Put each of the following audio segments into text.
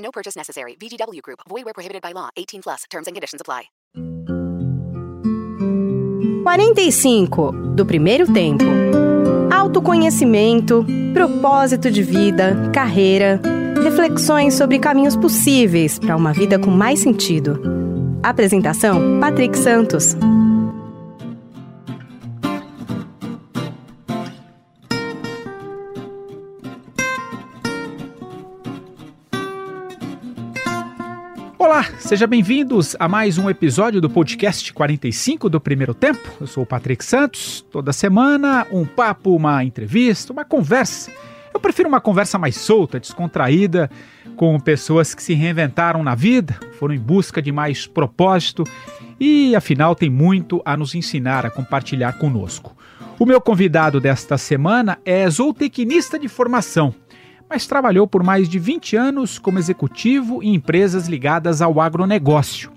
No purchase necessary. VGW Group. Void where prohibited by law. 18 plus. Terms and conditions apply. 45 do primeiro tempo. Autoconhecimento, propósito de vida, carreira, reflexões sobre caminhos possíveis para uma vida com mais sentido. Apresentação: Patrick Santos. Sejam bem-vindos a mais um episódio do podcast 45 do Primeiro Tempo. Eu sou o Patrick Santos. Toda semana, um papo, uma entrevista, uma conversa. Eu prefiro uma conversa mais solta, descontraída, com pessoas que se reinventaram na vida, foram em busca de mais propósito e, afinal, tem muito a nos ensinar, a compartilhar conosco. O meu convidado desta semana é zootecnista de formação mas trabalhou por mais de 20 anos como executivo em empresas ligadas ao agronegócio.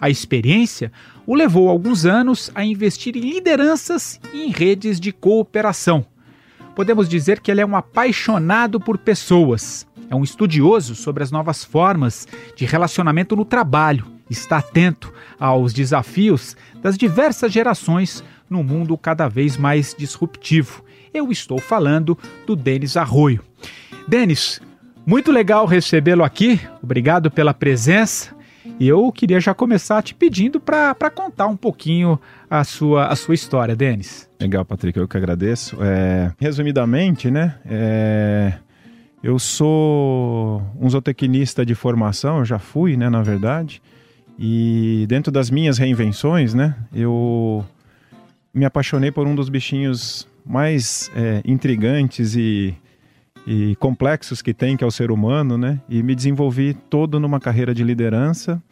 A experiência o levou alguns anos a investir em lideranças e em redes de cooperação. Podemos dizer que ele é um apaixonado por pessoas, é um estudioso sobre as novas formas de relacionamento no trabalho, está atento aos desafios das diversas gerações no mundo cada vez mais disruptivo. Eu estou falando do Denis Arroio. Denis, muito legal recebê-lo aqui. Obrigado pela presença. E eu queria já começar te pedindo para contar um pouquinho a sua, a sua história, Denis. Legal, Patrick, eu que agradeço. É, resumidamente, né? É, eu sou um zootecnista de formação, eu já fui, né, na verdade. E dentro das minhas reinvenções, né, eu me apaixonei por um dos bichinhos mais é, intrigantes e e complexos que tem, que é o ser humano, né? E me desenvolvi todo numa carreira de liderança.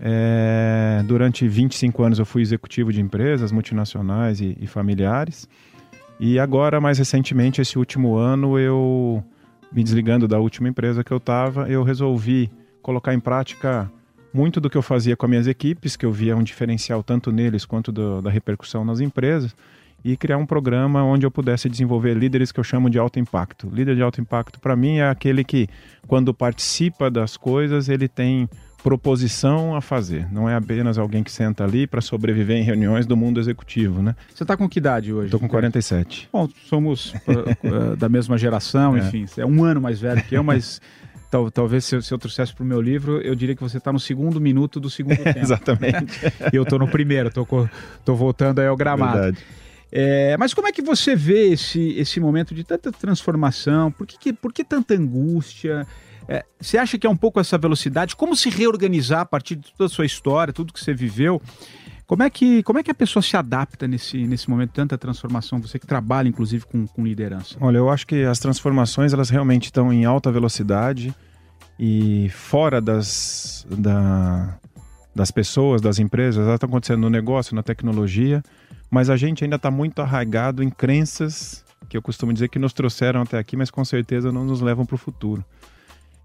É, durante 25 anos eu fui executivo de empresas multinacionais e, e familiares. E agora, mais recentemente, esse último ano, eu me desligando da última empresa que eu estava, eu resolvi colocar em prática muito do que eu fazia com as minhas equipes, que eu via um diferencial tanto neles quanto do, da repercussão nas empresas e criar um programa onde eu pudesse desenvolver líderes que eu chamo de alto impacto. Líder de alto impacto, para mim, é aquele que, quando participa das coisas, ele tem proposição a fazer. Não é apenas alguém que senta ali para sobreviver em reuniões do mundo executivo, né? Você está com que idade hoje? Estou com 47. Bom, somos uh, da mesma geração, é. enfim. É um ano mais velho que eu, mas tal, talvez se eu, se eu trouxesse para o meu livro, eu diria que você está no segundo minuto do segundo tempo. Exatamente. e eu estou no primeiro, estou voltando aí ao gramado. Verdade. É, mas como é que você vê esse, esse momento de tanta transformação? Por que, que por que tanta angústia? É, você acha que é um pouco essa velocidade? Como se reorganizar a partir de toda a sua história, tudo que você viveu? Como é que, como é que a pessoa se adapta nesse, nesse momento de tanta transformação? Você que trabalha, inclusive, com, com liderança. Olha, eu acho que as transformações, elas realmente estão em alta velocidade e fora das, da, das pessoas, das empresas, elas estão acontecendo no negócio, na tecnologia mas a gente ainda está muito arraigado em crenças que eu costumo dizer que nos trouxeram até aqui, mas com certeza não nos levam para o futuro.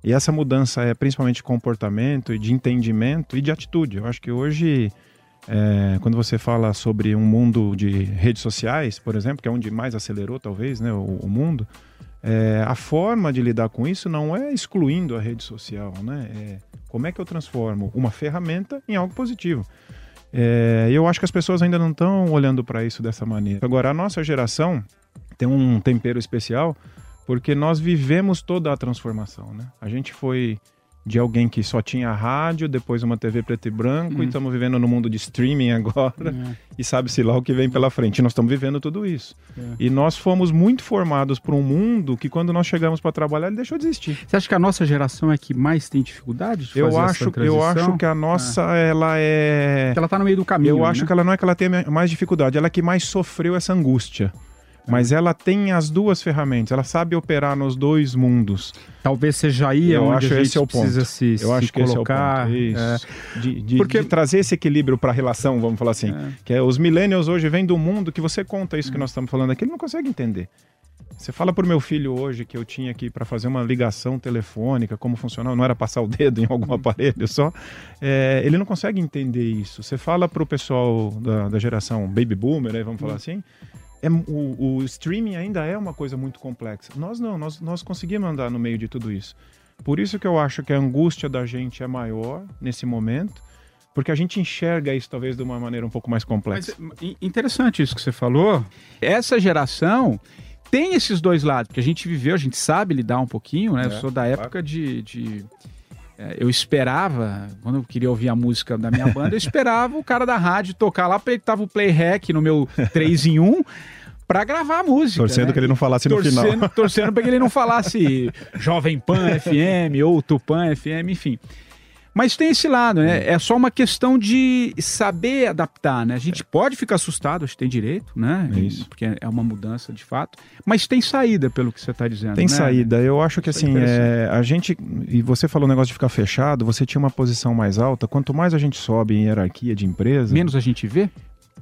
E essa mudança é principalmente de comportamento e de entendimento e de atitude. Eu acho que hoje, é, quando você fala sobre um mundo de redes sociais, por exemplo, que é onde mais acelerou talvez né, o, o mundo, é, a forma de lidar com isso não é excluindo a rede social, né? É como é que eu transformo uma ferramenta em algo positivo. É, eu acho que as pessoas ainda não estão olhando para isso dessa maneira. Agora, a nossa geração tem um tempero especial porque nós vivemos toda a transformação, né? A gente foi de alguém que só tinha rádio, depois uma TV preto e branco, hum. e estamos vivendo no mundo de streaming agora, é. e sabe-se lá o que vem pela frente. E nós estamos vivendo tudo isso. É. E nós fomos muito formados por um mundo que, quando nós chegamos para trabalhar, ele deixou de existir. Você acha que a nossa geração é que mais tem dificuldade de eu acho, Eu acho que a nossa, é. ela é... Que ela está no meio do caminho, Eu acho né? que ela não é que ela tem mais dificuldade, ela é que mais sofreu essa angústia. Mas ela tem as duas ferramentas, ela sabe operar nos dois mundos. Talvez seja aí Eu onde acho a gente esse é o ponto. precisa se, Eu se acho que esse é o colocar. ponto. Isso. é. De, de- Porque- de trazer esse equilíbrio para a relação, vamos falar assim. É. Que é, os millennials hoje vêm do mundo que você conta isso que nós estamos falando aqui, ele não consegue entender. Você fala pro meu filho hoje que eu tinha aqui para fazer uma ligação telefônica, como funcionava, não era passar o dedo em algum aparelho só. É, ele não consegue entender isso. Você fala pro pessoal da, da geração baby boomer, né, vamos falar assim, é, o, o streaming ainda é uma coisa muito complexa. Nós não, nós, nós conseguimos andar no meio de tudo isso. Por isso que eu acho que a angústia da gente é maior nesse momento, porque a gente enxerga isso talvez de uma maneira um pouco mais complexa. Mas é interessante isso que você falou. Essa geração tem esses dois lados, porque a gente viveu, a gente sabe lidar um pouquinho, né? eu É, sou da época de. de- é, eu esperava, quando eu queria ouvir a música da minha banda, eu esperava o cara da rádio tocar lá, porque tava o play hack no meu 3 em 1 pra gravar a música. Torcendo né? que ele não falasse no final. torcendo, torcendo para que ele não falasse Jovem Pan FM ou Tupan FM, enfim. Mas tem esse lado, né? É só uma questão de saber adaptar, né? A gente pode ficar assustado, acho que tem direito, né? É isso. Porque é uma mudança de fato. Mas tem saída, pelo que você está dizendo. Tem né? saída. Eu acho que é assim, é, a gente. E você falou o negócio de ficar fechado, você tinha uma posição mais alta. Quanto mais a gente sobe em hierarquia de empresa, Menos a gente vê,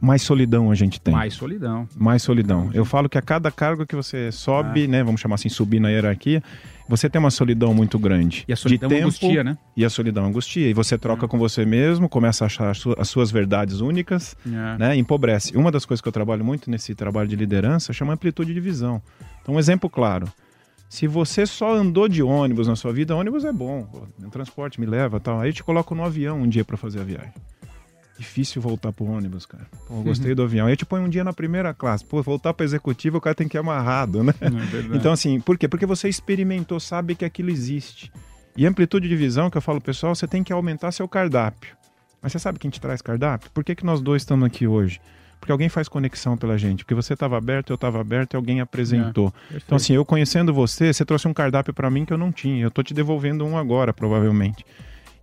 mais solidão a gente tem. mais solidão. Mais solidão. Eu falo que a cada cargo que você sobe, Ah. né? Vamos chamar assim, subir na hierarquia, você tem uma solidão muito grande. E a solidão de tempo, angustia, né? E a solidão angustia. E você troca com você mesmo, começa a achar as su- as suas verdades únicas, É. né? Empobrece. Uma das coisas que eu trabalho muito nesse trabalho de liderança chama amplitude de visão. Então, um exemplo claro. Se você só andou de ônibus na sua vida, ônibus é bom, o transporte me leva tal. Aí eu te coloco no avião um dia para fazer a viagem. Difícil voltar pro ônibus, cara. Pô, eu gostei do avião. Aí eu te põe um dia na primeira classe. Pô, voltar para executivo, o cara tem que ir amarrado, né? É. Então, assim, por quê? Porque você experimentou, sabe que aquilo existe. E amplitude de visão, que eu falo, pessoal, você tem que aumentar seu cardápio. Mas você sabe quem te traz cardápio? Por que, que nós dois estamos aqui hoje? Porque alguém faz conexão pela gente. Porque você estava aberto, eu estava aberto e alguém apresentou. Então, assim, eu conhecendo você, você trouxe um cardápio para mim que eu não tinha. Eu tô te devolvendo um agora, provavelmente.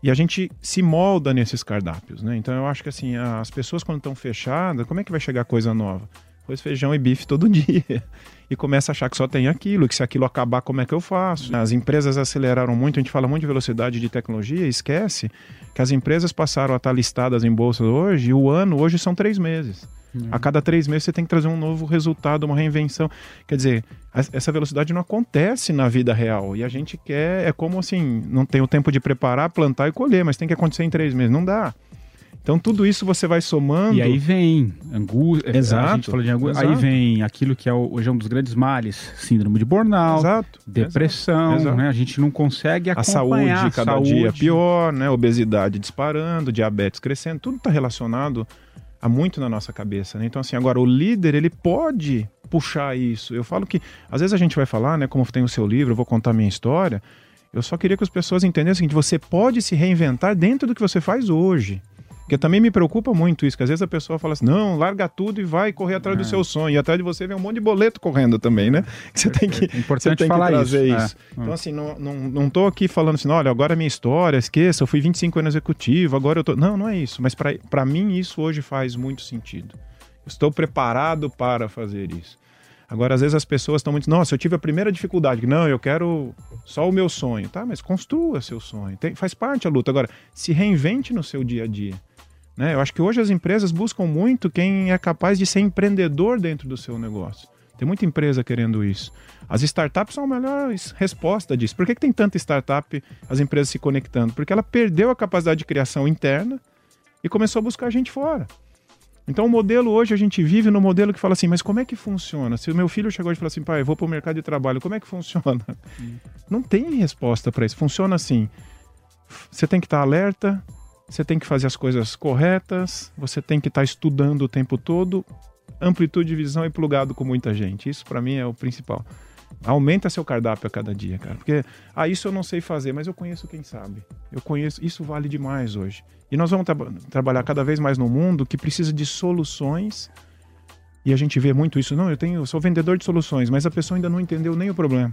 E a gente se molda nesses cardápios, né? Então eu acho que assim, as pessoas quando estão fechadas, como é que vai chegar coisa nova? Arroz, feijão e bife todo dia. E começa a achar que só tem aquilo, que se aquilo acabar, como é que eu faço? As empresas aceleraram muito, a gente fala muito de velocidade de tecnologia esquece que as empresas passaram a estar listadas em bolsa hoje, e o ano hoje são três meses. A cada três meses você tem que trazer um novo resultado, uma reinvenção. Quer dizer, essa velocidade não acontece na vida real. E a gente quer, é como assim, não tem o tempo de preparar, plantar e colher, mas tem que acontecer em três meses. Não dá. Então tudo isso você vai somando. E aí vem angústia. A Exato, gente falou de angústia. Aí vem aquilo que é o- hoje é um dos grandes males: síndrome de burnout, Exato. depressão, exato. né? A gente não consegue A acompanhar saúde cada saúde. dia pior, né? Obesidade disparando, diabetes crescendo, tudo está relacionado a muito na nossa cabeça, né? Então, assim, agora o líder, ele pode puxar isso. Eu falo que, às vezes a gente vai falar, né? Como tem o seu livro, eu vou contar a minha história. Eu só queria que as pessoas entendessem seguinte: você pode se reinventar dentro do que você faz hoje. Porque também me preocupa muito isso, que às vezes a pessoa fala assim, não, larga tudo e vai correr atrás do seu sonho. E atrás de você vem um monte de boleto correndo também, né? Que você tem que, É importante você tem falar que trazer isso, isso. é. Então, assim, não, não, não tô aqui falando assim, olha, agora é minha história, esqueça, eu fui 25 anos executivo, agora eu tô... Não, não é isso. Mas para mim isso hoje faz muito sentido. Estou preparado para fazer isso. Agora, às vezes as pessoas estão muito, nossa, eu tive a primeira dificuldade, não, eu quero só o meu sonho, tá? Mas construa seu sonho, Tem- faz parte a luta. Agora, se reinvente no seu dia a dia. Né? Eu acho que hoje as empresas buscam muito quem é capaz de ser empreendedor dentro do seu negócio. Tem muita empresa querendo isso. As startups são a melhor es- resposta disso. Por que, que tem tanta startup, as empresas se conectando? Porque ela perdeu a capacidade de criação interna e começou a buscar gente fora. Então o modelo hoje a gente vive no modelo que fala assim, mas como é que funciona? Se o meu filho chegou e falou assim, pai, vou para o mercado de trabalho, como é que funciona? Não tem resposta para isso. Funciona assim. Você tem que estar alerta, você tem que fazer as coisas corretas, você tem que estar estudando o tempo todo, amplitude de visão e plugado com muita gente. Isso para mim é o principal. Aumenta seu cardápio a cada dia, cara. Porque, ah, isso eu não sei fazer, mas eu conheço quem sabe. Eu conheço, isso vale demais hoje. E nós vamos tra- trabalhar cada vez mais no mundo que precisa de soluções. E a gente vê muito isso. Não, eu tenho, eu sou vendedor de soluções, mas a pessoa ainda não entendeu nem o problema.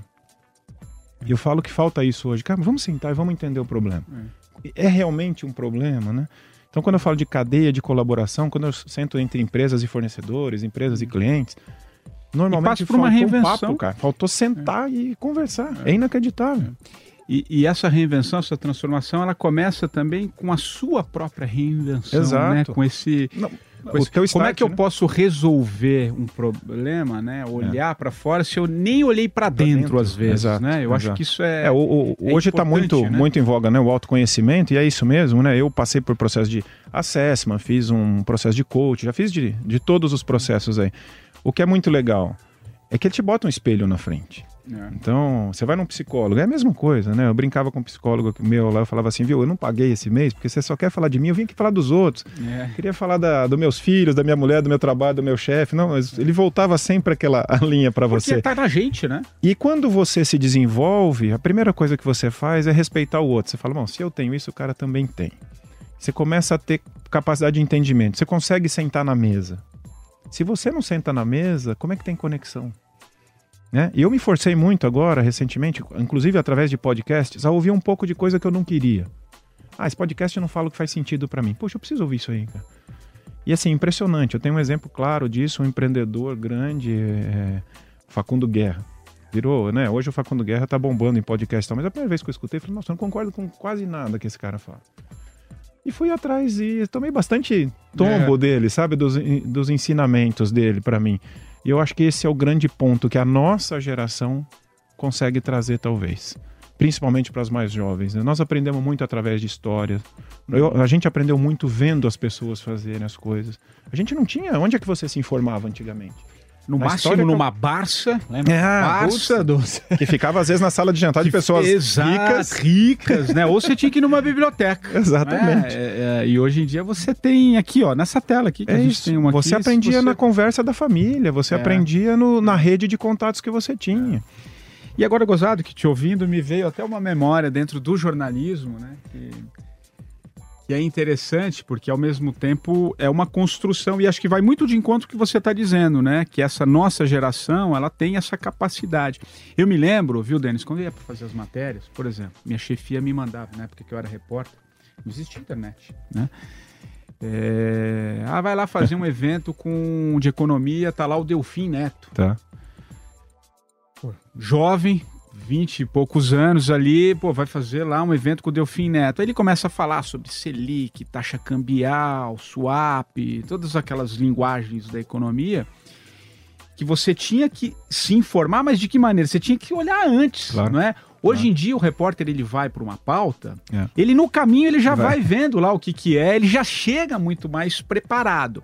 E eu falo que falta isso hoje. Cara, vamos sentar e vamos entender o problema. É realmente um problema, né? Então, quando eu falo de cadeia de colaboração, quando eu sento entre empresas e fornecedores, empresas e clientes, Normalmente passa por uma faltou um reinvenção. papo, cara. Faltou sentar e conversar. É, inacreditável. E, e essa reinvenção, essa transformação, ela começa também com a sua própria reinvenção, Exato. né? Com esse, Não, com esse- como é que eu né? posso resolver um problema, né? Olhar pra fora se eu nem olhei pra dentro, dentro. às vezes, Exato, né? Eu acho exato. que isso é, É, o, o- é hoje está muito, né? muito em voga né, o autoconhecimento, e é isso mesmo, né? Eu passei por processo de assessment, fiz um processo de coach, já fiz de, de todos os processos aí. O que é muito legal é que ele te bota um espelho na frente. É. Então, você vai num psicólogo, é a mesma coisa, né? Eu brincava com um psicólogo meu lá, eu falava assim, viu, eu não paguei esse mês porque você só quer falar de mim, eu vim aqui falar dos outros. É. Queria falar da, dos meus filhos, da minha mulher, do meu trabalho, do meu chefe. Não, mas ele voltava sempre aquela linha para Porque você. tá na gente, né? E quando você se desenvolve, a primeira coisa que você faz é respeitar o outro. Você fala, bom, se eu tenho isso, o cara também tem. Você começa a ter capacidade de entendimento. Você consegue sentar na mesa. Se você não senta na mesa, como é que tem conexão? Né? E eu me forcei muito agora, recentemente, inclusive através de podcasts, a ouvir um pouco de coisa que eu não queria. Ah, esse podcast não fala o que faz sentido para mim. Poxa, eu preciso ouvir isso aí, cara. E assim, impressionante. Eu tenho um exemplo claro disso, um empreendedor grande, é, Facundo Guerra. Virou, né? Hoje o Facundo Guerra tá bombando em podcast, mas a primeira vez que eu escutei, eu falei, nossa, eu não concordo com quase nada que esse cara fala. E fui atrás e tomei bastante tombo dele, sabe? Dos, dos ensinamentos dele para mim. E eu acho que esse é o grande ponto que a nossa geração consegue trazer, talvez. Principalmente para as mais jovens. né? Nós aprendemos muito através de histórias. A gente aprendeu muito vendo as pessoas fazerem as coisas. A gente não tinha. Onde é que você se informava antigamente? No Na máximo que numa Barça, lembra? É, Barça do... Que ficava às vezes na sala de jantar de pessoas Exato, ricas. ricas, né? Ou você tinha que ir numa biblioteca. Exatamente. É, é, é, e hoje em dia você tem aqui, ó, nessa tela aqui, que a É gente isso. tem uma você aqui, aprendia você- na conversa da família, você É. aprendia no- na rede de contatos que você tinha. E agora, gozado, que te ouvindo, me veio até uma memória dentro do jornalismo, né? Que, que é interessante, porque ao mesmo tempo é uma construção, e acho que vai muito de encontro com o que você está dizendo, né? Que essa nossa geração, ela tem essa capacidade. Eu me lembro, viu, Denis, quando eu ia para fazer as matérias, por exemplo, minha chefia me mandava, na época que eu era repórter, não existia internet, né? É, ah, vai lá fazer um evento com de economia, tá lá o Delfim Neto Tá. jovem, 20 e poucos anos ali, pô, vai fazer lá um evento com o Delfim Neto. Aí ele começa a falar sobre Selic, taxa cambial, swap, todas aquelas linguagens da economia que você tinha que se informar, mas de que maneira? Você tinha que olhar antes, Claro. não é? Hoje em dia o repórter ele vai para uma pauta, É. ele no caminho ele já vai. Vai. vendo lá o que que é, ele já chega muito mais preparado.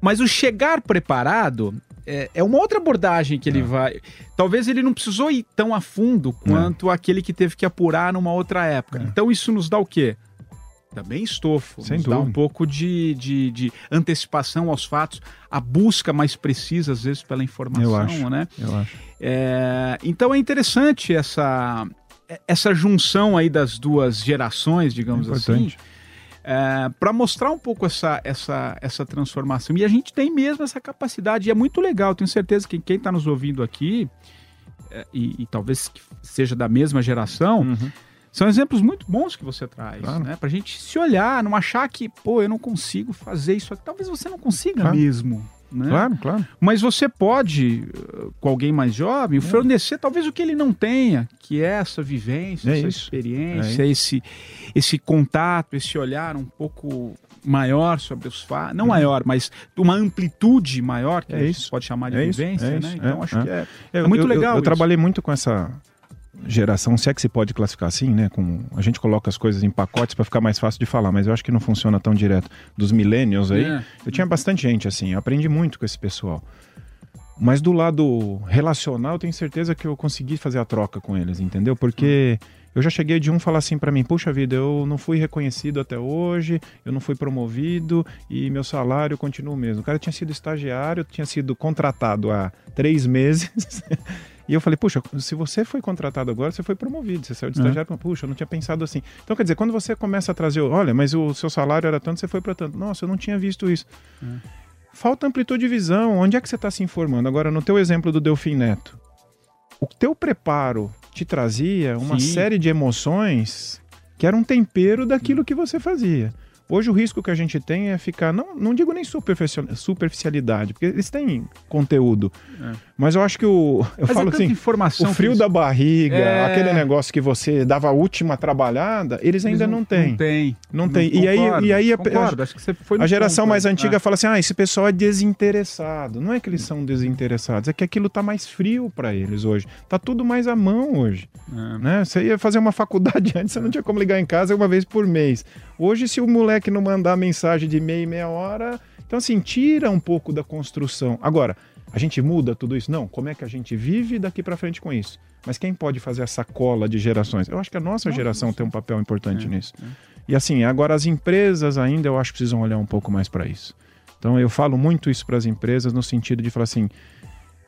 Mas o chegar preparado é, é uma outra abordagem que ele vai. Talvez ele não precisou ir tão a fundo quanto aquele que teve que apurar numa outra época. É. Então isso nos dá o quê? Também estofo, Sem nos dá um dúvida. pouco de, de, de antecipação aos fatos, a busca mais precisa, às vezes, pela informação, Eu acho. né? Eu acho. É, então é interessante essa, essa junção aí das duas gerações, digamos assim, Importante. para mostrar um pouco essa, essa, essa transformação. E a gente tem mesmo essa capacidade, e é muito legal. Tenho certeza que quem está nos ouvindo aqui, é, e, e talvez que seja da mesma geração, Uhum. são exemplos muito bons que você traz, Claro. né? Pra gente se olhar, não achar que, pô, eu não consigo fazer isso aqui. Talvez você não consiga Claro. mesmo. Né? Claro, claro. Mas você pode, com alguém mais jovem, fornecer talvez o que ele não tenha, que é essa vivência, É essa isso. experiência, É esse, esse contato, esse olhar um pouco maior sobre os fatos. Não maior, mas uma amplitude maior, que É a gente pode chamar de É vivência, é né? Então é, acho é. que é, é muito eu- legal. Eu, eu trabalhei muito com essa geração, se é que se pode classificar assim, né? Com, a gente coloca as coisas em pacotes para ficar mais fácil de falar, mas eu acho que não funciona tão direto. Dos millennials aí, É. eu tinha bastante gente assim, eu aprendi muito com esse pessoal. Mas do lado relacional, eu tenho certeza que eu consegui fazer a troca com eles, entendeu? Porque eu já cheguei de um falar assim para mim: puxa vida, eu não fui reconhecido até hoje, eu não fui promovido e meu salário continua o mesmo. O cara tinha sido estagiário, tinha sido contratado há três meses. E eu falei, puxa, se você foi contratado agora, você foi promovido, você saiu de estagiário, puxa, eu não tinha pensado assim. Então, quer dizer, quando você começa a trazer, olha, mas o seu salário era tanto, você foi para tanto. Nossa, eu não tinha visto isso. Falta amplitude de visão. Onde é que você está se informando? Agora, no teu exemplo do Delfim Neto, o teu preparo te trazia uma Sim. série de emoções que era um tempero daquilo que você fazia. Hoje o risco que a gente tem é ficar, não, não digo nem superficial- superficialidade, porque eles têm conteúdo. É. Mas eu acho que o. Eu Mas é falo tanta assim. informação O frio da barriga, É. aquele negócio que você dava a última trabalhada, eles ainda eles não têm. Não tem. Não tem. E aí- e aí a- concordo, acho que você foi A geração ponto mais antiga É. fala assim: ah, esse pessoal é desinteressado. Não é que eles são desinteressados, é que aquilo tá mais frio para eles hoje. Tá tudo mais à mão hoje. É. Né? Você ia fazer uma faculdade antes, você não tinha como ligar em casa uma vez por mês. Hoje, se o moleque não mandar mensagem de meia e meia hora. Então, assim, tira um pouco da construção. Agora, a gente muda tudo isso? Não. Como é que a gente vive daqui para frente com isso? Mas quem pode fazer essa cola de gerações? Eu acho que a nossa geração tem um papel importante É, nisso. E assim, agora as empresas ainda eu acho que precisam olhar um pouco mais para isso. Então eu falo muito isso para as empresas no sentido de falar assim,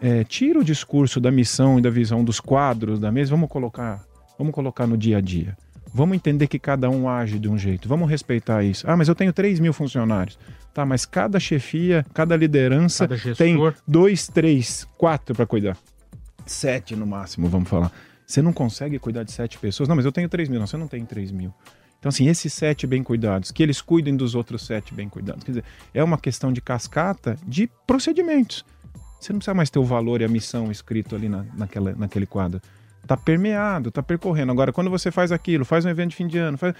é, tira o discurso da missão e da visão dos quadros da mesa, vamos colocar, vamos colocar no dia a dia. Vamos entender que cada um age de um jeito. Vamos respeitar isso. Ah, mas eu tenho 3 mil funcionários. Tá, mas cada chefia, cada liderança Cada tem dois, três, quatro para cuidar. Sete no máximo, vamos falar. Você não consegue cuidar de sete pessoas? Não, mas eu tenho 3 mil. Não, você não tem 3 mil. Então, assim, esses sete bem cuidados, que eles cuidem dos outros sete bem cuidados. Quer dizer, é uma questão de cascata de procedimentos. Você não precisa mais ter o valor e a missão escrito ali na, naquela, naquele quadro. Tá permeado, tá percorrendo. Agora, quando você faz aquilo, faz um evento de fim de ano, faz...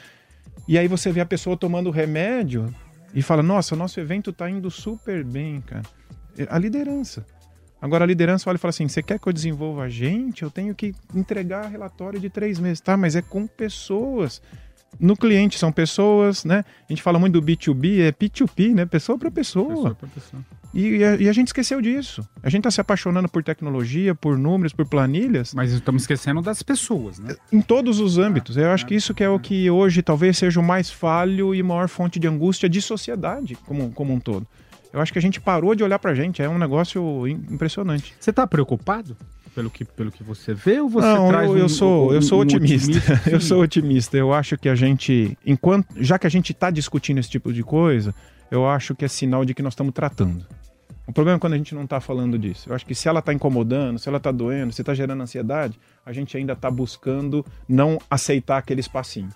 e aí você vê a pessoa tomando remédio e fala: Nossa, nosso evento tá indo super bem, cara. A liderança. Agora a liderança olha e fala assim: você quer que eu desenvolva a gente? Eu tenho que entregar relatório de três meses. Tá, mas é com pessoas. No cliente são pessoas, né? A gente fala muito do B2B, é P2P, né? Pessoa para pessoa. Pessoa pra pessoa. E, a, e a gente esqueceu disso. A gente tá se apaixonando por tecnologia, por números, por planilhas, Mas estamos esquecendo das pessoas, né? em todos os âmbitos. Eu acho que isso que é o que hoje talvez seja o mais falho e maior fonte de angústia de sociedade como, como um todo. Eu acho que a gente parou de olhar pra gente, é um negócio im- impressionante. Você está preocupado pelo que, pelo que você vê ou você Não, traz eu, um- eu sou, um- eu sou um otimista. otimismo? eu sou otimista. Eu acho que a gente, enquanto, já que a gente está discutindo esse tipo de coisa, eu acho que é sinal de que nós estamos tratando. O problema é quando a gente não está falando disso. Eu acho que se ela está incomodando, se ela está doendo, se está gerando ansiedade, a gente ainda está buscando não aceitar aquele espacinho.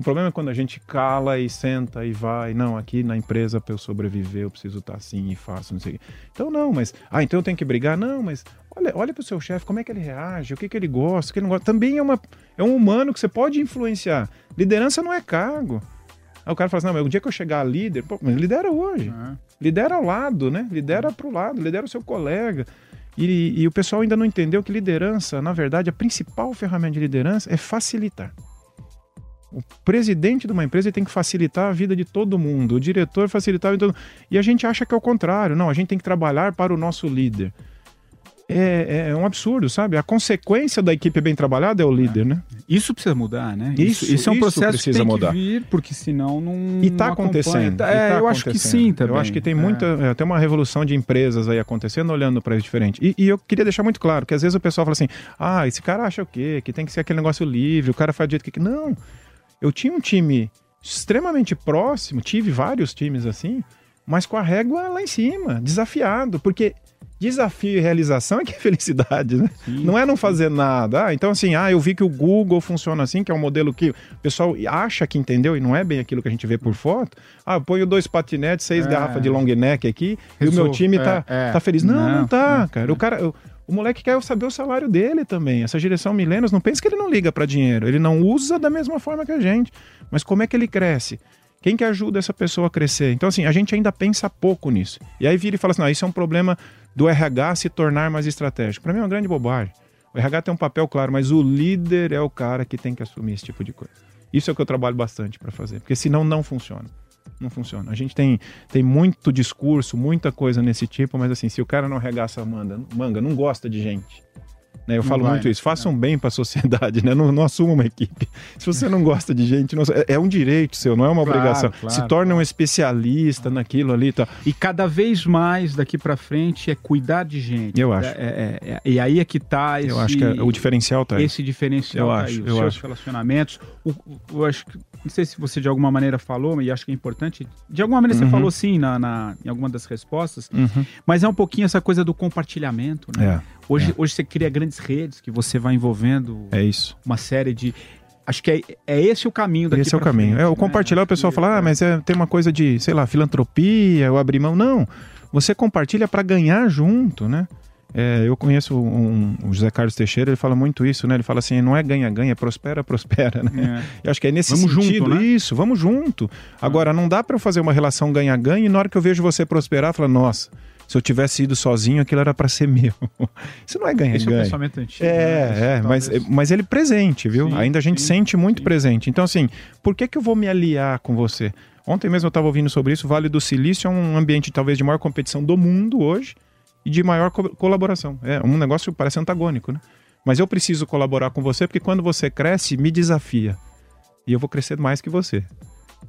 O problema é quando a gente cala e senta e vai, não, aqui na empresa para eu sobreviver eu preciso estar assim e faço, não sei. Então não, mas ah, então eu tenho que brigar? Não, mas olha, olha para o seu chefe, como é que ele reage, o que, que ele gosta, o que ele não gosta. Também é, uma, é um humano que você pode influenciar. Liderança não é cargo. Aí o cara fala assim, não, mas o dia que eu chegar a líder, pô, mas lidera hoje. Ah, Lidera ao lado, né? Lidera para o lado, lidera o seu colega. E, e o pessoal ainda não entendeu que liderança, na verdade, a principal ferramenta de liderança é facilitar. O presidente de uma empresa tem que facilitar a vida de todo mundo, o diretor facilitar a vida de todo mundo. E a gente acha que é o contrário. Não, a gente tem que trabalhar para o nosso líder. É, é um absurdo, sabe? A consequência da equipe bem trabalhada é o líder, né? Isso precisa mudar, né? Isso- isso é um isso processo precisa que tem mudar. que vir, porque senão não. E tá não acontecendo. É, tá eu acho que acontecendo. sim também. Eu acho que tem É. muita. é, tem uma revolução de empresas aí acontecendo, olhando para isso diferente. E, e eu queria deixar muito claro que às vezes o pessoal fala assim: ah, esse cara acha o quê? Que tem que ser aquele negócio livre, o cara faz do jeito que. Não. Eu tinha um time extremamente próximo, tive vários times assim, mas com a régua lá em cima, desafiado, porque. Desafio e realização é que é felicidade, né? Sim. Não é não fazer nada. Ah, então assim, ah, eu vi que o Google funciona assim, que é um modelo que o pessoal acha que entendeu e não é bem aquilo que a gente vê por foto. Ah, eu ponho dois patinetes, seis É. garrafas de long neck aqui e o meu Resolve. time tá, É, é. tá feliz. Não, não, Não, tá, é, cara. O cara, o, o moleque quer saber o salário dele também. Essa direção milênios, não pensa que ele não liga para dinheiro. Ele não usa da mesma forma que a gente. Mas como é que ele cresce? Quem que ajuda essa pessoa a crescer? Então, assim, a gente ainda pensa pouco nisso. E aí vira e fala assim: não, isso é um problema do RH se tornar mais estratégico. Para mim é uma grande bobagem. O RH tem um papel claro, mas o líder é o cara que tem que assumir esse tipo de coisa. Isso é o que eu trabalho bastante para fazer, porque senão não funciona. Não funciona. A gente tem, tem muito discurso, muita coisa nesse tipo, mas assim, se o cara não arregaça a manga, manga não gosta de gente. Né? Eu Não falo vai, muito né? isso. Faça um bem para a sociedade, né? Não, não assuma uma equipe. Se você não gosta de gente, não- é, é um direito seu, não é uma Claro, obrigação. claro, Se torne um especialista naquilo ali, e tal. E cada vez mais daqui pra frente é cuidar de gente. Eu acho. É, é, é, e aí é que tá esse, Eu acho que é- o diferencial tá aí. esse diferencial Eu tá acho, aí, os eu seus acho. relacionamentos. O, o- eu acho que, não sei se você de alguma maneira falou, e acho que é importante. De alguma maneira Uhum. você falou sim na, na- em alguma das respostas, Uhum. mas é um pouquinho essa coisa do compartilhamento. Né? É, hoje, é. hoje você cria grandes redes que você vai envolvendo é isso. uma série de. Acho que é, é esse o caminho daqui Esse é o caminho. frente, É, o né? compartilhar, o pessoal fala, ah, mas é, tem uma coisa de, sei lá, filantropia, eu abrir mão. Não, você compartilha para ganhar junto, né? É, eu conheço um, o José Carlos Teixeira, ele fala muito isso, né? Ele fala assim, não é ganha-ganha, é prospera, prospera, né? É. Eu acho que é nesse Vamos junto, sentido, né? isso, vamos junto. Agora, não dá para eu fazer uma relação ganha-ganha e na hora que eu vejo você prosperar, falar, nossa, se eu tivesse ido sozinho, aquilo era para ser meu. Isso não é Esse é ganha-ganha. pensamento antigo. né? É, Isso, é, mas, mas ele presente, viu? Sim, Ainda a gente sim, sente muito sim. presente. Então, assim, por que, que eu vou me aliar com você? Ontem mesmo eu estava ouvindo sobre isso. O Vale do Silício é um ambiente talvez de maior competição do mundo hoje e de maior co- colaboração. É um negócio que parece antagônico, né? Mas eu preciso colaborar com você porque quando você cresce, me desafia. E eu vou crescer mais que você.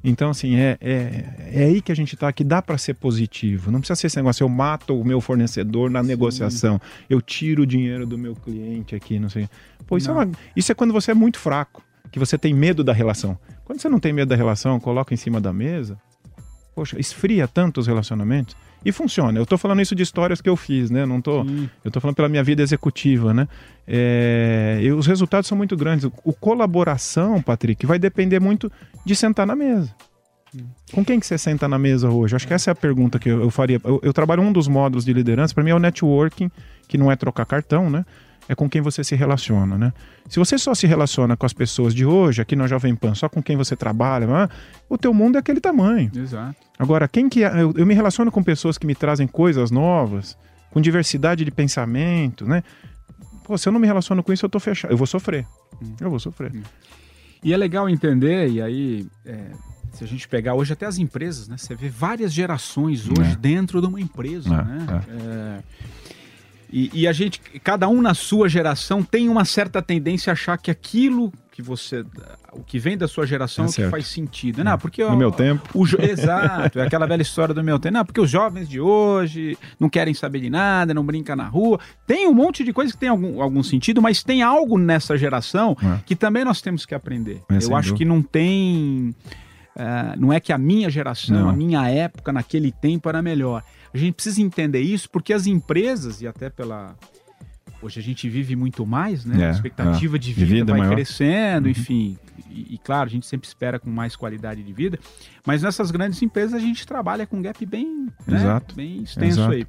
Então, assim, é, é, é aí que a gente tá, que dá para ser positivo. Não precisa ser esse negócio, eu mato o meu fornecedor na negociação, eu tiro o dinheiro do meu cliente aqui, não sei. Pô, isso, é, Não. uma- isso é quando você é muito fraco, que você tem medo da relação. Quando você não tem medo da relação, coloca em cima da mesa, poxa, esfria tanto os relacionamentos. E funciona. Eu tô falando isso de histórias que eu fiz, né? Não tô. Sim. Eu tô falando pela minha vida executiva, né? É, e os resultados são muito grandes. O colaboração, Patrick, vai depender muito de sentar na mesa. Com quem que você senta na mesa hoje? Acho que essa é a pergunta que eu, eu faria. Eu, eu trabalho um dos módulos de liderança, para mim é o networking, que não é trocar cartão, né? É com quem você se relaciona, né? Se você só se relaciona com as pessoas de hoje, aqui na Jovem Pan, só com quem você trabalha, ah, o teu mundo é aquele tamanho. Exato. Agora, quem que é- eu, eu me relaciono com pessoas que me trazem coisas novas, com diversidade de pensamento, né? Pô, se eu não me relaciono com isso, eu tô fechado. Eu vou sofrer. Eu vou sofrer. E é legal entender, e aí, é, se a gente pegar hoje até as empresas, né? Você vê várias gerações hoje É. dentro de uma empresa, É, né? É, e, e a gente, cada um na sua geração tem uma certa tendência a achar que aquilo que você, o que vem da sua geração É é o que faz sentido. Não, porque No o- meu tempo. o Exato, é aquela velha história do meu tempo. Não, porque os jovens de hoje não querem saber de nada, não brincam na rua. Tem um monte de coisa que tem algum, algum sentido, mas tem algo nessa geração É. que também nós temos que aprender. É, Eu acho dúvida. que não tem. ah, não é que a minha geração, Não. a minha época, naquele tempo era melhor. A gente precisa entender isso porque as empresas, e até pela. Hoje a gente vive muito mais, né? É, a expectativa de de vida, vida vai maior. crescendo, Uhum. enfim. E, e, claro, a gente sempre espera com mais qualidade de vida. Mas nessas grandes empresas a gente trabalha com um gap bem, né, Exato. bem extenso Exato. aí.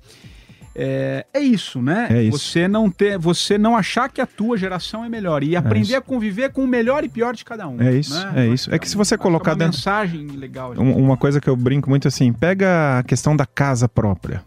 É, é isso, né? É isso. Você não ter, você não achar que a tua geração é melhor e aprender isso. a conviver com o melhor e pior de cada um. É isso, né? é isso. É que se você que colocar é uma dentro- mensagem legal. Um- Uma coisa que eu brinco muito assim, pega a questão da casa própria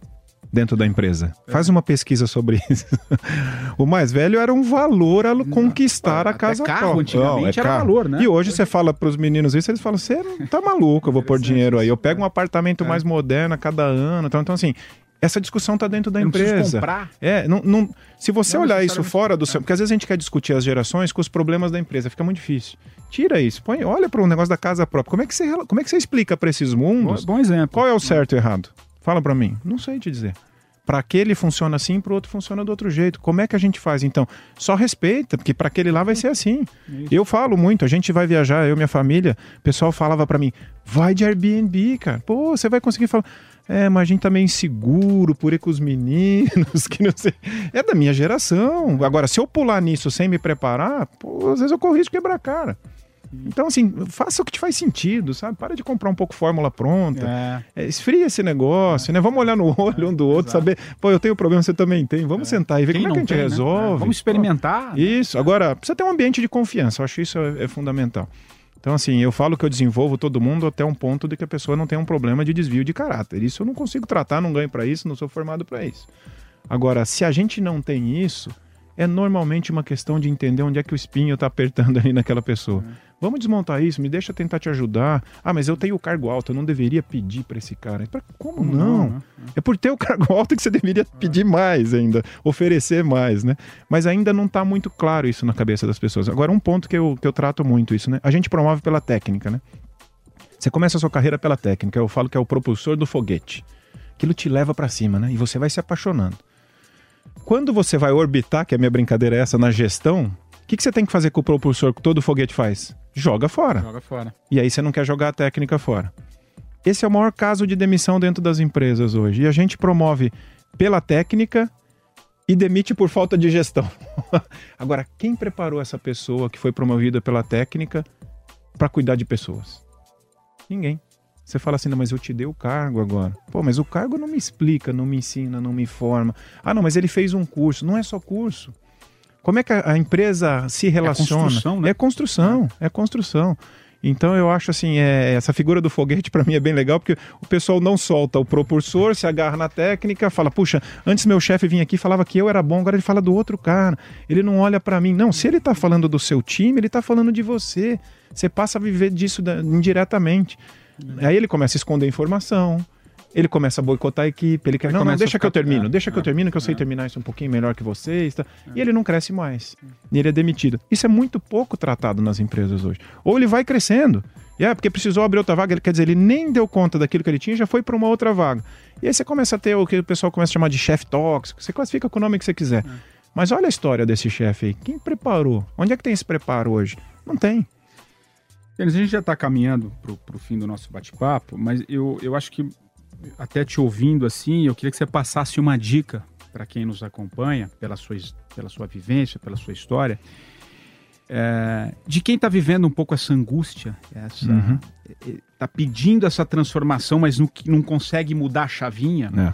dentro da empresa. É. Faz uma pesquisa sobre isso. o mais velho era um valor a conquistar a casa carro, própria. antigamente, era carro. valor, né? E hoje você fala para os meninos isso, eles falam: "Você não tá maluco, eu vou pôr dinheiro aí. Eu pego é. um apartamento É. mais moderno a cada ano". Então, então assim, essa discussão tá dentro da Eu empresa. comprar. É, não, não- se você Não olhar isso fora do seu. Porque às vezes a gente quer discutir as gerações com os problemas da empresa, fica muito difícil. Tira isso, põe, olha para o negócio da casa própria. Como é que você, como é que você explica para esses Bom, mundos bom exemplo. qual é o certo e errado? Fala para mim. Não sei te dizer. Para aquele funciona assim, para o outro funciona do outro jeito. Como é que a gente faz então? Só respeita, porque para aquele lá vai ser assim. Isso. Eu falo muito, a gente vai viajar, eu e minha família, o pessoal falava para mim: "Vai de Airbnb, cara. Pô, você vai conseguir falar é, mas a gente tá meio inseguro por ir com os meninos, que não sei. É da minha geração. Agora, se eu pular nisso sem me preparar, pô, às vezes eu corro risco de quebrar a cara. Então, assim, faça o que te faz sentido, sabe? Para de comprar um pouco fórmula pronta. É. É, esfria esse negócio, né? Vamos olhar no olho um do outro, exato. saber, pô, eu tenho problema, você também tem. Vamos sentar e ver Quem como é que a gente tem, né? resolve. É, Vamos experimentar. Pô, Isso. Agora, precisa ter um ambiente de confiança. Eu acho isso é, é fundamental. Então, assim, eu falo que eu desenvolvo todo mundo até um ponto de que a pessoa não tem um problema de desvio de caráter. Isso eu não consigo tratar, não ganho para isso, não sou formado para isso. Agora, se a gente não tem isso, é normalmente uma questão de entender onde é que o espinho está apertando ali naquela pessoa. Vamos desmontar isso, me deixa tentar te ajudar. Ah, mas eu tenho o cargo alto, eu não deveria pedir para esse cara. Pra, como, Como não? não, né? É por ter o cargo alto que você deveria pedir mais ainda, oferecer mais, né? Mas ainda não está muito claro isso na cabeça das pessoas. Agora, um ponto que eu, que eu trato muito isso, né? A gente promove pela técnica, né? Você começa a sua carreira pela técnica, eu falo que é o propulsor do foguete. Aquilo te leva para cima, né? E você vai se apaixonando. Quando você vai orbitar, que a minha brincadeira é essa, na gestão, o que, que você tem que fazer com o propulsor que todo foguete faz? Joga fora. Joga fora. E aí você não quer jogar a técnica fora. Esse é o maior caso de demissão dentro das empresas hoje. E a gente promove pela técnica e demite por falta de gestão. Agora, quem preparou essa pessoa que foi promovida pela técnica para cuidar de pessoas? Ninguém. Você fala assim, não, mas eu te dei o cargo agora. Pô, mas o cargo não me explica, não me ensina, não me forma. Ah, não, mas ele fez um curso. Não é só curso. Como é que a, a empresa se relaciona? É construção, né? É construção, é construção. Então eu acho assim, é, essa figura do foguete para mim é bem legal, porque o pessoal não solta o propulsor, se agarra na técnica, fala, puxa, antes meu chefe vinha aqui e falava que eu era bom, agora ele fala do outro cara. Ele não olha para mim. Não, se ele tá falando do seu time, ele tá falando de você. Você passa a viver disso da, indiretamente. Aí ele começa a esconder informação, ele começa a boicotar a equipe, ele quer, não, não, deixa que eu termino, é, deixa que eu é, termino, que eu sei é. terminar isso um pouquinho melhor que vocês, tá? e ele não cresce mais, e ele é demitido. Isso é muito pouco tratado nas empresas hoje. Ou ele vai crescendo, e é porque precisou abrir outra vaga, ele, quer dizer, ele nem deu conta daquilo que ele tinha, já foi para uma outra vaga. E aí você começa a ter o que o pessoal começa a chamar de chefe tóxico, você classifica com o nome que você quiser. Mas olha a história desse chefe aí, quem preparou? Onde é que tem esse preparo hoje? Não tem. A gente já está caminhando para o fim do nosso bate-papo, mas eu, eu acho que, até te ouvindo assim, eu queria que você passasse uma dica para quem nos acompanha, pela sua, pela sua vivência, pela sua história, é, de quem está vivendo um pouco essa angústia, essa, Uhum. está pedindo essa transformação, mas não, não consegue mudar a chavinha. É.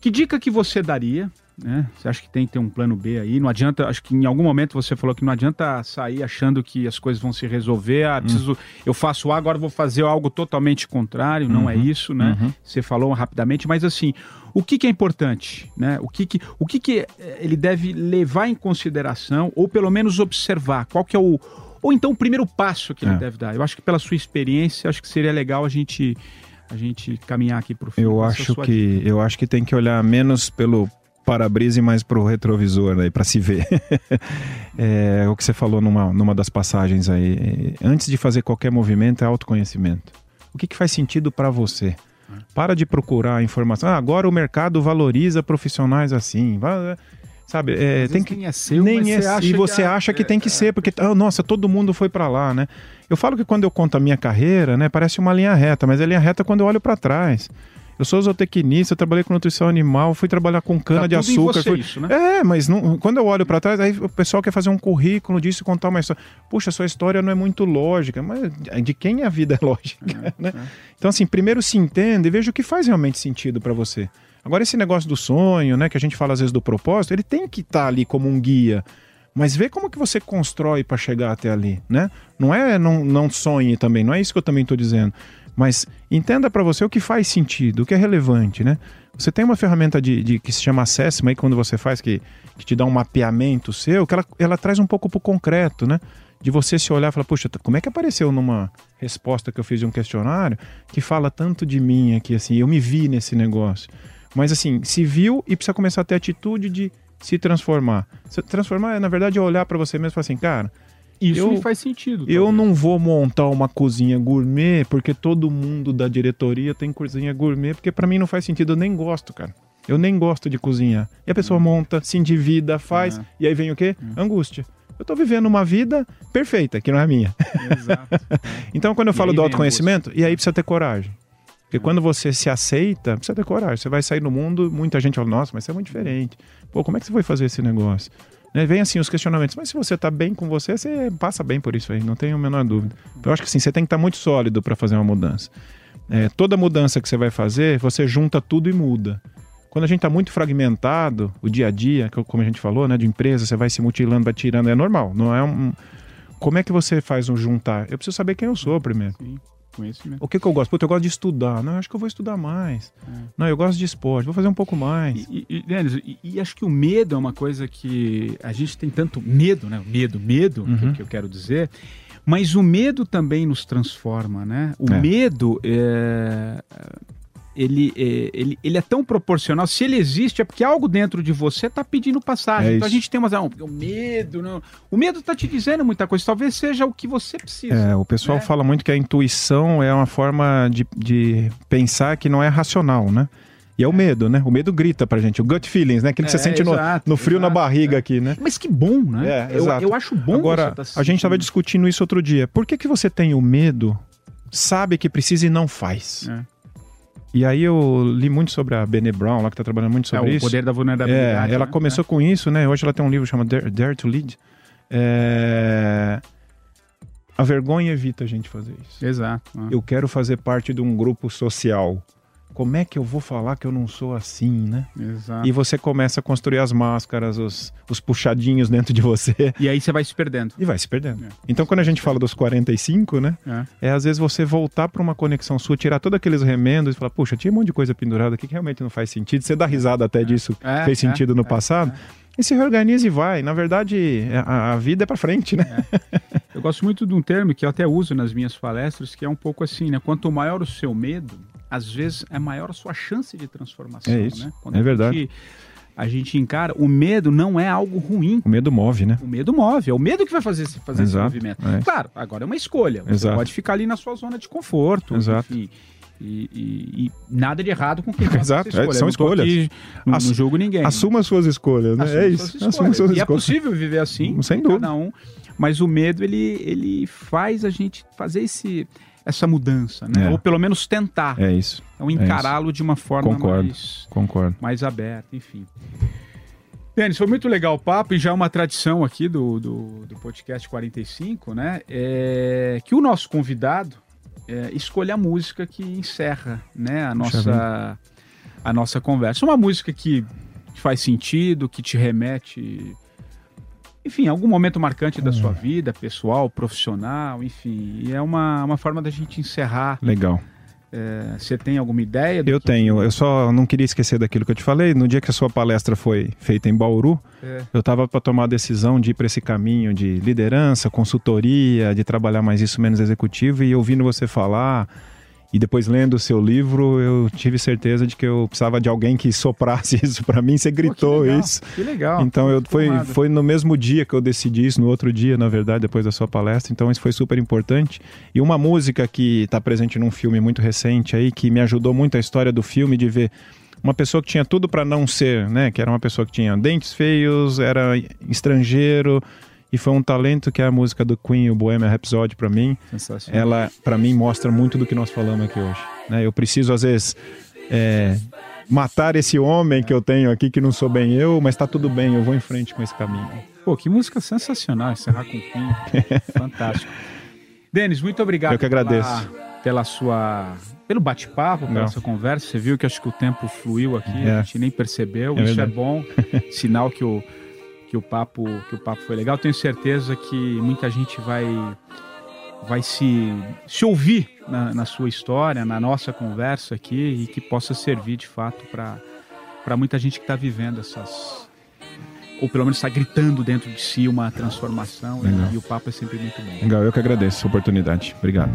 Que dica que você daria? Né? Você acha que tem que ter um plano B aí? Não adianta, acho que em algum momento você falou que não adianta sair achando que as coisas vão se resolver. Ah, preciso, eu faço A, agora vou fazer algo totalmente contrário. Não é isso, né? uhum. Você falou rapidamente, mas assim, o que, que é importante, né? O que que, o que que eh, ele deve levar em consideração ou pelo menos observar? Qual que é o ou então o primeiro passo que ele É. deve dar? Eu acho que pela sua experiência, acho que seria legal a gente a gente caminhar aqui para o fim. Eu é acho que eu acho que tem que olhar menos pelo para-brisa e mais pro retrovisor aí para se ver. é, o que você falou numa, numa das passagens aí, é, antes de fazer qualquer movimento é autoconhecimento. O que, que faz sentido para você? Para de procurar informação. Ah, agora o mercado valoriza profissionais assim. Vai- sabe, é, tem que nem é seu, nem é, você acha e você que, ah, acha que é, tem que é, ser porque ah, nossa todo mundo foi para lá né eu falo que quando eu conto a minha carreira né parece uma linha reta mas é linha reta quando eu olho para trás eu sou zootecnista eu trabalhei com nutrição animal fui trabalhar com cana Tá de açúcar você fui- isso, né? é mas não- quando eu olho para trás aí o pessoal quer fazer um currículo disso e contar uma história puxa sua história não é muito lógica mas de quem a vida é lógica né então assim primeiro se entenda e veja o que faz realmente sentido para você Agora, esse negócio do sonho, né, que a gente fala às vezes do propósito, ele tem que estar ali como um guia. Mas vê como que você constrói para chegar até ali, né? Não é não, não sonhe também, não é isso que eu também estou dizendo. Mas entenda para você o que faz sentido, o que é relevante, né? Você tem uma ferramenta de, de- que se chama Assessment aí quando você faz, que, que te dá um mapeamento seu, que ela, ela traz um pouco pro concreto, né? De você se olhar e falar, puxa, como é que apareceu numa resposta que eu fiz de um questionário que fala tanto de mim aqui, assim, eu me vi nesse negócio. Mas assim, se viu e precisa começar a ter atitude de se transformar. Se transformar é, na verdade, é olhar para você mesmo e falar assim, cara, Isso eu- me faz sentido. eu talvez. não vou montar uma cozinha gourmet porque todo mundo da diretoria tem cozinha gourmet, porque para mim não faz sentido, eu nem gosto, cara. Eu nem gosto de cozinhar. E a pessoa monta, se endivida, faz, É. e aí vem o quê? Angústia. Eu tô vivendo uma vida perfeita, que não é a minha. Exato. Então, quando eu E falo do autoconhecimento, e aí precisa ter coragem. Porque quando você se aceita, precisa ter coragem. Você vai sair no mundo, muita gente fala, nossa, mas você é muito diferente. Pô, como é que você foi fazer esse negócio? Né, Vem assim os questionamentos, mas se você tá bem com você, você passa bem por isso aí, não tenho a menor dúvida. Eu acho que assim, você tem que estar muito sólido para fazer uma mudança. É, toda mudança que você vai fazer, você junta tudo e muda. Quando a gente está muito fragmentado, o dia a dia, como a gente falou, né, de empresa, você vai se mutilando, vai tirando, é normal. Não é um. Como é que você faz um juntar? Eu preciso saber quem eu sou primeiro. Sim, conhecimento. O que, que eu gosto? Puta, eu gosto de estudar. Não, eu acho que eu vou estudar mais. Não, eu gosto de esporte, vou fazer um pouco mais. E, e, e, e acho que o medo é uma coisa que a gente tem tanto medo, né? Medo, medo, que- Uhum. que, eu quero dizer. Mas o medo também nos transforma, né? O É. medo é, ele, é, ele, ele é tão proporcional. Se ele existe, é porque algo dentro de você está pedindo passagem. É então a gente tem umas. Ah, o medo, não. O medo está te dizendo muita coisa. Talvez seja o que você precisa. É, o pessoal É. fala muito que a intuição é uma forma de, de pensar que não é racional, né? E é o medo, né? O medo grita pra gente. O gut feelings, né? Aquilo que É, você sente no, exato, no frio na exato, barriga é. aqui, né? Mas que bom, né? É, eu, exato. eu acho bom Agora, tá a gente estava discutindo isso outro dia. Por que, que você tem o medo, sabe que precisa e não faz? É. E aí eu li muito sobre a Bene Brown, lá que está trabalhando muito É sobre o isso. poder da vulnerabilidade. É, ela né? começou com isso, né? Hoje ela tem um livro chamado Dare, Dare to Lead. É, A vergonha evita a gente fazer isso. É, Exato. né? Eu quero fazer parte de um grupo social. Como é que eu vou falar que eu não sou assim, né? Exato. E você começa a construir as máscaras, os, os puxadinhos dentro de você E aí você vai se perdendo. e vai se perdendo. É. Então, quando a gente fala dos 45, né? É. É às vezes você voltar para uma conexão sua, tirar todos aqueles remendos e falar, puxa, tinha um monte de coisa pendurada aqui que realmente não faz sentido. Você dá risada até disso, É, fez é, sentido no é, passado. E se reorganiza e vai. Na verdade, a, a vida é para frente, né? Eu gosto muito de um termo que eu até uso nas minhas palestras, que é um pouco assim, né? Quanto maior o seu medo, às vezes é maior a sua chance de transformação, É isso, né? é a verdade. gente- a gente encara, o medo não é algo ruim. O medo move, né? O medo move, é o medo que vai fazer, esse- fazer esse Exato, movimento. é. Claro, agora é uma escolha. Você Exato. pode ficar ali na sua zona de conforto. Exato. Enfim, e, e- e nada de errado com quem faz Exato, é, escolha. são não tô escolhas. aqui, não, julgo ninguém. Assuma as suas escolhas, né? Assuma é suas isso. escolhas. Assuma suas e é escolhas. possível viver assim, Sem cada dúvida. um. Mas o medo, ele, ele faz a gente fazer esse, essa mudança, né? É. Ou pelo menos tentar. É isso. Então, encará-lo de uma forma Concordo. mais, Concordo. mais aberta, enfim. Denis, foi muito legal o papo e já é uma tradição aqui do, do, do podcast 45, né? É, que o nosso convidado é, escolha a música que encerra né, a, nossa, a nossa conversa. Uma música que faz sentido, que te remete, enfim, algum momento marcante da Hum. sua vida, pessoal, profissional, enfim. E é uma, uma forma da gente encerrar. Legal. É, Você tem alguma ideia? Eu que- tenho. Eu só não queria esquecer daquilo que eu te falei. No dia que a sua palestra foi feita em Bauru, É. eu estava para tomar a decisão de ir para esse caminho de liderança, consultoria, de trabalhar mais isso, menos executivo. E ouvindo você falar e depois lendo o seu livro, eu tive certeza de que eu precisava de alguém que soprasse isso para mim. Você Pô, que gritou legal, isso. Que legal. Então eu foi, foi no mesmo dia que eu decidi isso, no outro dia, na verdade, depois da sua palestra. Então isso foi super importante. E uma música que está presente num filme muito recente aí, que me ajudou muito a história do filme, de ver uma pessoa que tinha tudo para não ser, né? Que era uma pessoa que tinha dentes feios, era estrangeiro. E foi um talento que é a música do Queen, o Bohemian Rhapsody, para mim ela para mim mostra muito do que nós falamos aqui hoje. né? Eu preciso às vezes é, matar esse homem que eu tenho aqui que não sou bem eu, mas tá tudo bem, eu vou em frente com esse caminho. Pô, que música sensacional, encerrar com Queen. Fantástico. Denis, muito obrigado. Eu que agradeço. Pela, pela sua. Pelo bate-papo, pela Não. sua conversa. Você viu que acho que o tempo fluiu aqui, É. a gente nem percebeu. É Isso é verdade. bom. Sinal que o, que, o papo, que o papo foi legal. Tenho certeza que muita gente vai, vai se, se ouvir na, na sua história, na nossa conversa aqui, e que possa servir de fato para muita gente que está vivendo essas. Ou pelo menos está gritando dentro de si uma transformação. e- Legal. E, o papo é sempre muito bom. Legal, eu que agradeço a oportunidade. Obrigado.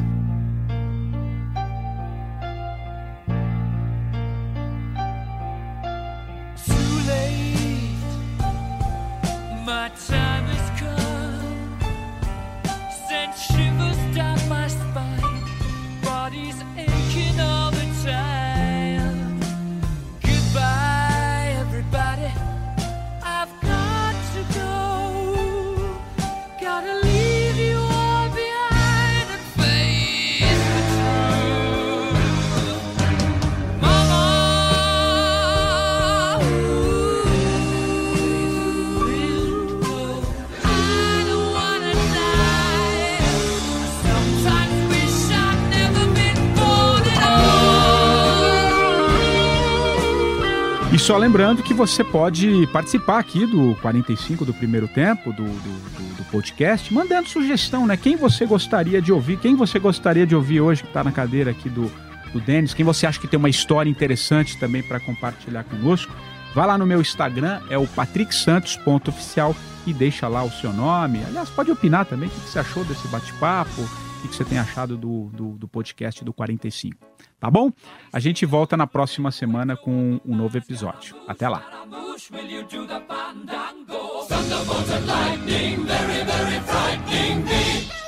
Só lembrando que você pode participar aqui do 45 do primeiro tempo do, do, do- do podcast, mandando sugestão, né? Quem você gostaria de ouvir, quem você gostaria de ouvir hoje que está na cadeira aqui do, do Denis, quem você acha que tem uma história interessante também para compartilhar conosco. Vá lá no meu Instagram, é o patricksantos.oficial e deixa lá o seu nome. Aliás, pode opinar também o que você achou desse bate-papo, o que você tem achado do, do, do podcast do 45. Tá bom? A gente volta na próxima semana com um novo episódio. Até lá. Thunderbolts and lightning, very, very frightening me.